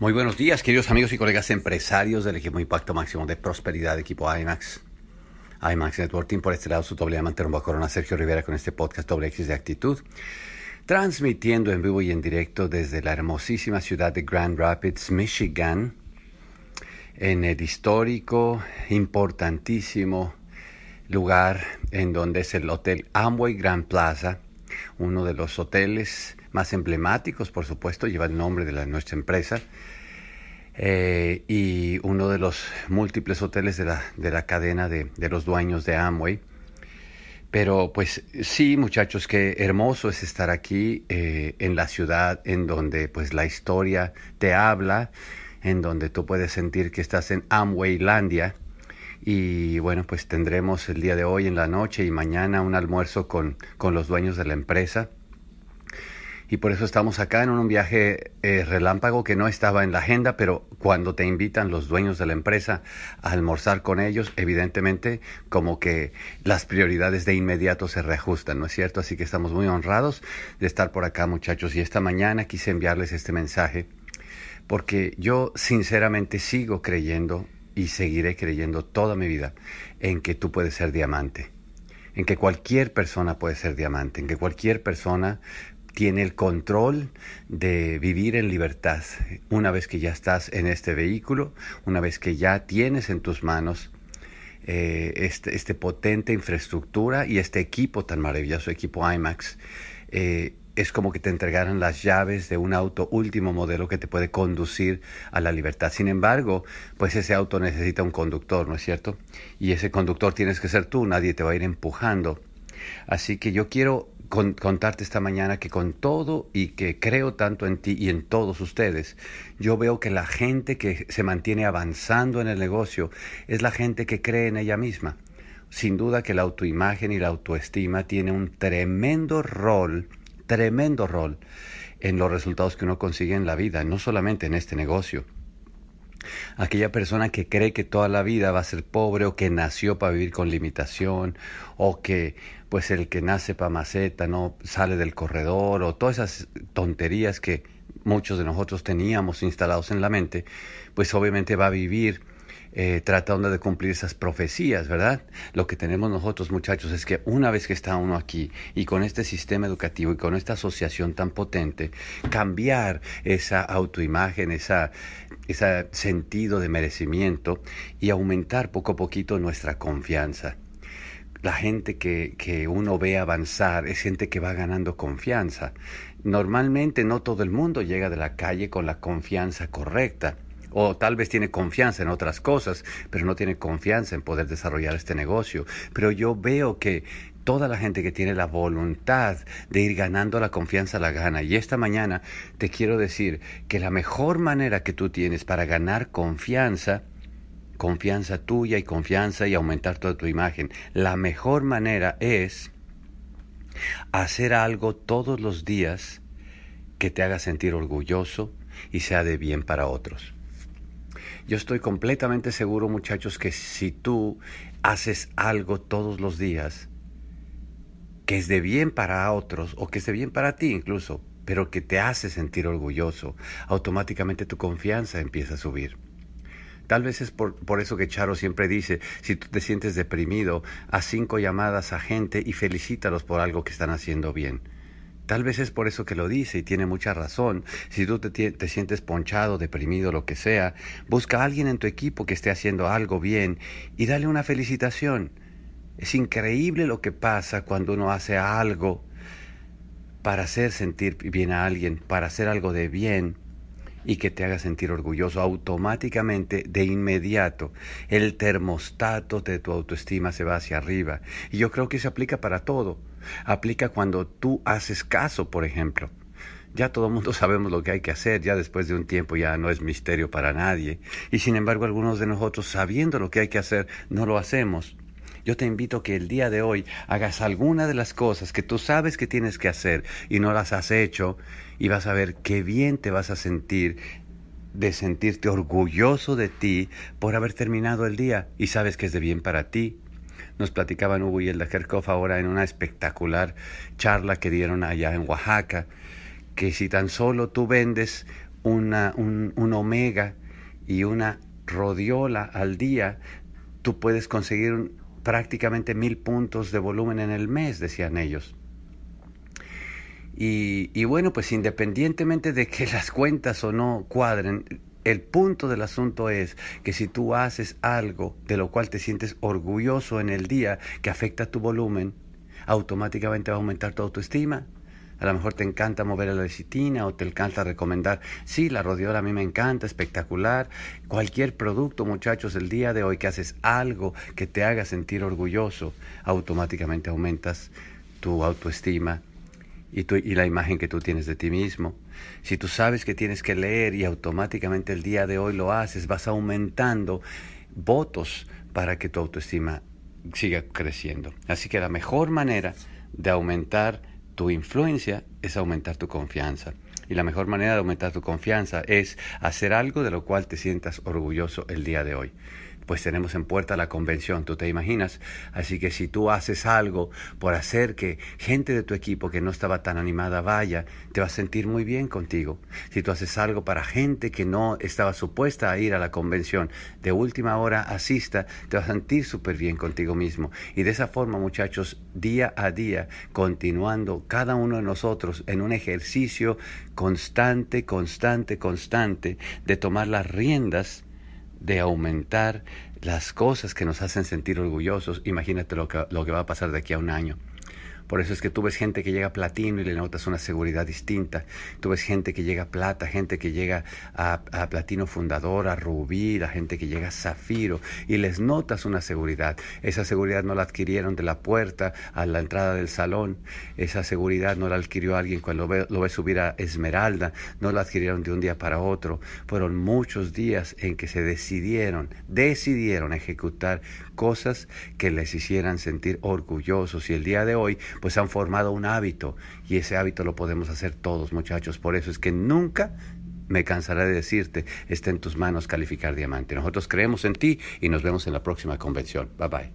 Muy buenos días, queridos amigos y colegas empresarios del equipo Impacto Máximo de Prosperidad, equipo IMAX. IMAX Networking, por este lado su doble diamante rumbo corona Sergio Rivera con este podcast doble X de actitud. Transmitiendo en vivo y en directo desde la hermosísima ciudad de Grand Rapids, Michigan, en el histórico, importantísimo lugar en donde es el Hotel Amway Grand Plaza, uno de los hoteles más emblemáticos, por supuesto, lleva el nombre de la, nuestra empresa, eh, y uno de los múltiples hoteles de la, de la cadena de, de, los dueños de Amway. Pero pues sí, muchachos, qué hermoso es estar aquí eh, en la ciudad en donde pues la historia te habla, en donde tú puedes sentir que estás en Amwaylandia. Y bueno, pues tendremos el día de hoy en la noche y mañana un almuerzo con, con los dueños de la empresa y por eso estamos acá en un viaje eh, relámpago que no estaba en la agenda, pero cuando te invitan los dueños de la empresa a almorzar con ellos, evidentemente como que las prioridades de inmediato se reajustan, ¿no es cierto? Así que estamos muy honrados de estar por acá, muchachos, y esta mañana quise enviarles este mensaje porque yo sinceramente sigo creyendo y seguiré creyendo toda mi vida en que tú puedes ser diamante en que cualquier persona puede ser diamante, en que cualquier persona tiene el control de vivir en libertad. Una vez que ya estás en este vehículo, una vez que ya tienes en tus manos eh, este, este, potente infraestructura y este equipo tan maravilloso, equipo IMAX, eh, es como que te entregaran las llaves de un auto último modelo que te puede conducir a la libertad. Sin embargo, pues ese auto necesita un conductor, ¿no es cierto? Y ese conductor tienes que ser tú, nadie te va a ir empujando. Así que yo quiero contarte esta mañana que con todo y que creo tanto en ti y en todos ustedes, yo veo que la gente que se mantiene avanzando en el negocio es la gente que cree en ella misma. Sin duda que la autoimagen y la autoestima tiene un tremendo rol, tremendo rol en los resultados que uno consigue en la vida, no solamente en este negocio. Aquella persona que cree que toda la vida va a ser pobre o que nació para vivir con limitación o que pues el que nace para maceta no sale del corredor o todas esas tonterías que muchos de nosotros teníamos instalados en la mente, pues obviamente va a vivir eh, tratando de cumplir esas profecías, ¿verdad? Lo que tenemos nosotros muchachos es que una vez que está uno aquí y con este sistema educativo y con esta asociación tan potente, cambiar esa autoimagen, esa, ese sentido de merecimiento y aumentar poco a poquito nuestra confianza la gente que, que, uno ve avanzar es gente que va ganando confianza. Normalmente no todo el mundo llega de la calle con la confianza correcta. O tal vez tiene confianza en otras cosas, pero no tiene confianza en poder desarrollar este negocio. Pero yo veo que toda la gente que tiene la voluntad de ir ganando la confianza la gana. Y esta mañana te quiero decir que la mejor manera que tú tienes para ganar confianza confianza tuya y confianza y aumentar toda tu imagen. La mejor manera es hacer algo todos los días que te haga sentir orgulloso y sea de bien para otros. Yo estoy completamente seguro, muchachos, que si tú haces algo todos los días que es de bien para otros o que es de bien para ti incluso, pero que te hace sentir orgulloso, automáticamente tu confianza empieza a subir. Tal vez es por, por, eso que Charo siempre dice, si tú te sientes deprimido, haz cinco llamadas a gente y felicítalos por algo que están haciendo bien. Tal vez es por eso que lo dice y tiene mucha razón. Si tú te, te, sientes ponchado, deprimido, lo que sea, busca a alguien en tu equipo que esté haciendo algo bien y dale una felicitación. Es increíble lo que pasa cuando uno hace algo para hacer sentir bien a alguien, para hacer algo de bien y que te haga sentir orgulloso automáticamente, de inmediato, el termostato de tu autoestima se va hacia arriba. Y yo creo que se aplica para todo. Aplica cuando tú haces caso, por ejemplo. Ya todo el mundo sabemos lo que hay que hacer, ya después de un tiempo ya no es misterio para nadie. Y sin embargo algunos de nosotros, sabiendo lo que hay que hacer, no lo hacemos. Yo te invito a que el día de hoy hagas alguna de las cosas que tú sabes que tienes que hacer y no las has hecho y vas a ver qué bien te vas a sentir de sentirte orgulloso de ti por haber terminado el día y sabes que es de bien para ti. Nos platicaban Hugo y el Kerkhoff ahora en una espectacular charla que dieron allá en Oaxaca, que si tan solo tú vendes una, un, un omega y una rodiola al día, tú puedes conseguir prácticamente mil puntos de volumen en el mes, decían ellos. Y, bueno, pues independientemente de que las cuentas o no cuadren, el punto del asunto es que si tú haces algo de lo cual te sientes orgulloso en el día que afecta tu volumen, automáticamente va a aumentar tu autoestima. A lo mejor te encanta mover la lecitina o te encanta recomendar, sí, la rodiola a mí me encanta, espectacular. Cualquier producto, muchachos, el día de hoy que haces algo que te haga sentir orgulloso, automáticamente aumentas tu autoestima y la imagen que tú tienes de ti mismo. Si tú sabes que tienes que leer y automáticamente el día de hoy lo haces, vas aumentando votos para que tu autoestima siga creciendo. Así que la mejor manera de aumentar tu influencia es aumentar tu confianza. Y la mejor manera de aumentar tu confianza es hacer algo de lo cual te sientas orgulloso el día de hoy pues tenemos en puerta la convención, tú te imaginas. Así que si tú haces algo por hacer que gente de tu equipo que no estaba tan animada vaya, te vas a sentir muy bien contigo. Si tú haces algo para gente que no estaba supuesta a ir a la convención, de última hora asista, te vas a sentir súper bien contigo mismo. Y de esa forma, muchachos, día a día, continuando cada uno de nosotros en un ejercicio constante, constante, constante de tomar las riendas de aumentar las cosas que nos hacen sentir orgullosos, imagínate lo que, lo que va a pasar de aquí a un año. Por eso es que tú ves gente que llega a platino y le notas una seguridad distinta. Tú ves gente que llega a plata, gente que llega a, a, platino fundador, a rubí, la gente que llega a zafiro y les notas una seguridad. Esa seguridad no la adquirieron de la puerta a la entrada del salón. Esa seguridad no la adquirió alguien cuando lo ve, lo ve subir a esmeralda. No la adquirieron de un día para otro. Fueron muchos días en que se decidieron, decidieron ejecutar cosas que les hicieran sentir orgullosos. Y el día de hoy pues han formado un hábito y ese hábito lo podemos hacer todos muchachos. Por eso es que nunca me cansaré de decirte, está en tus manos calificar diamante. Nosotros creemos en ti y nos vemos en la próxima convención. Bye bye.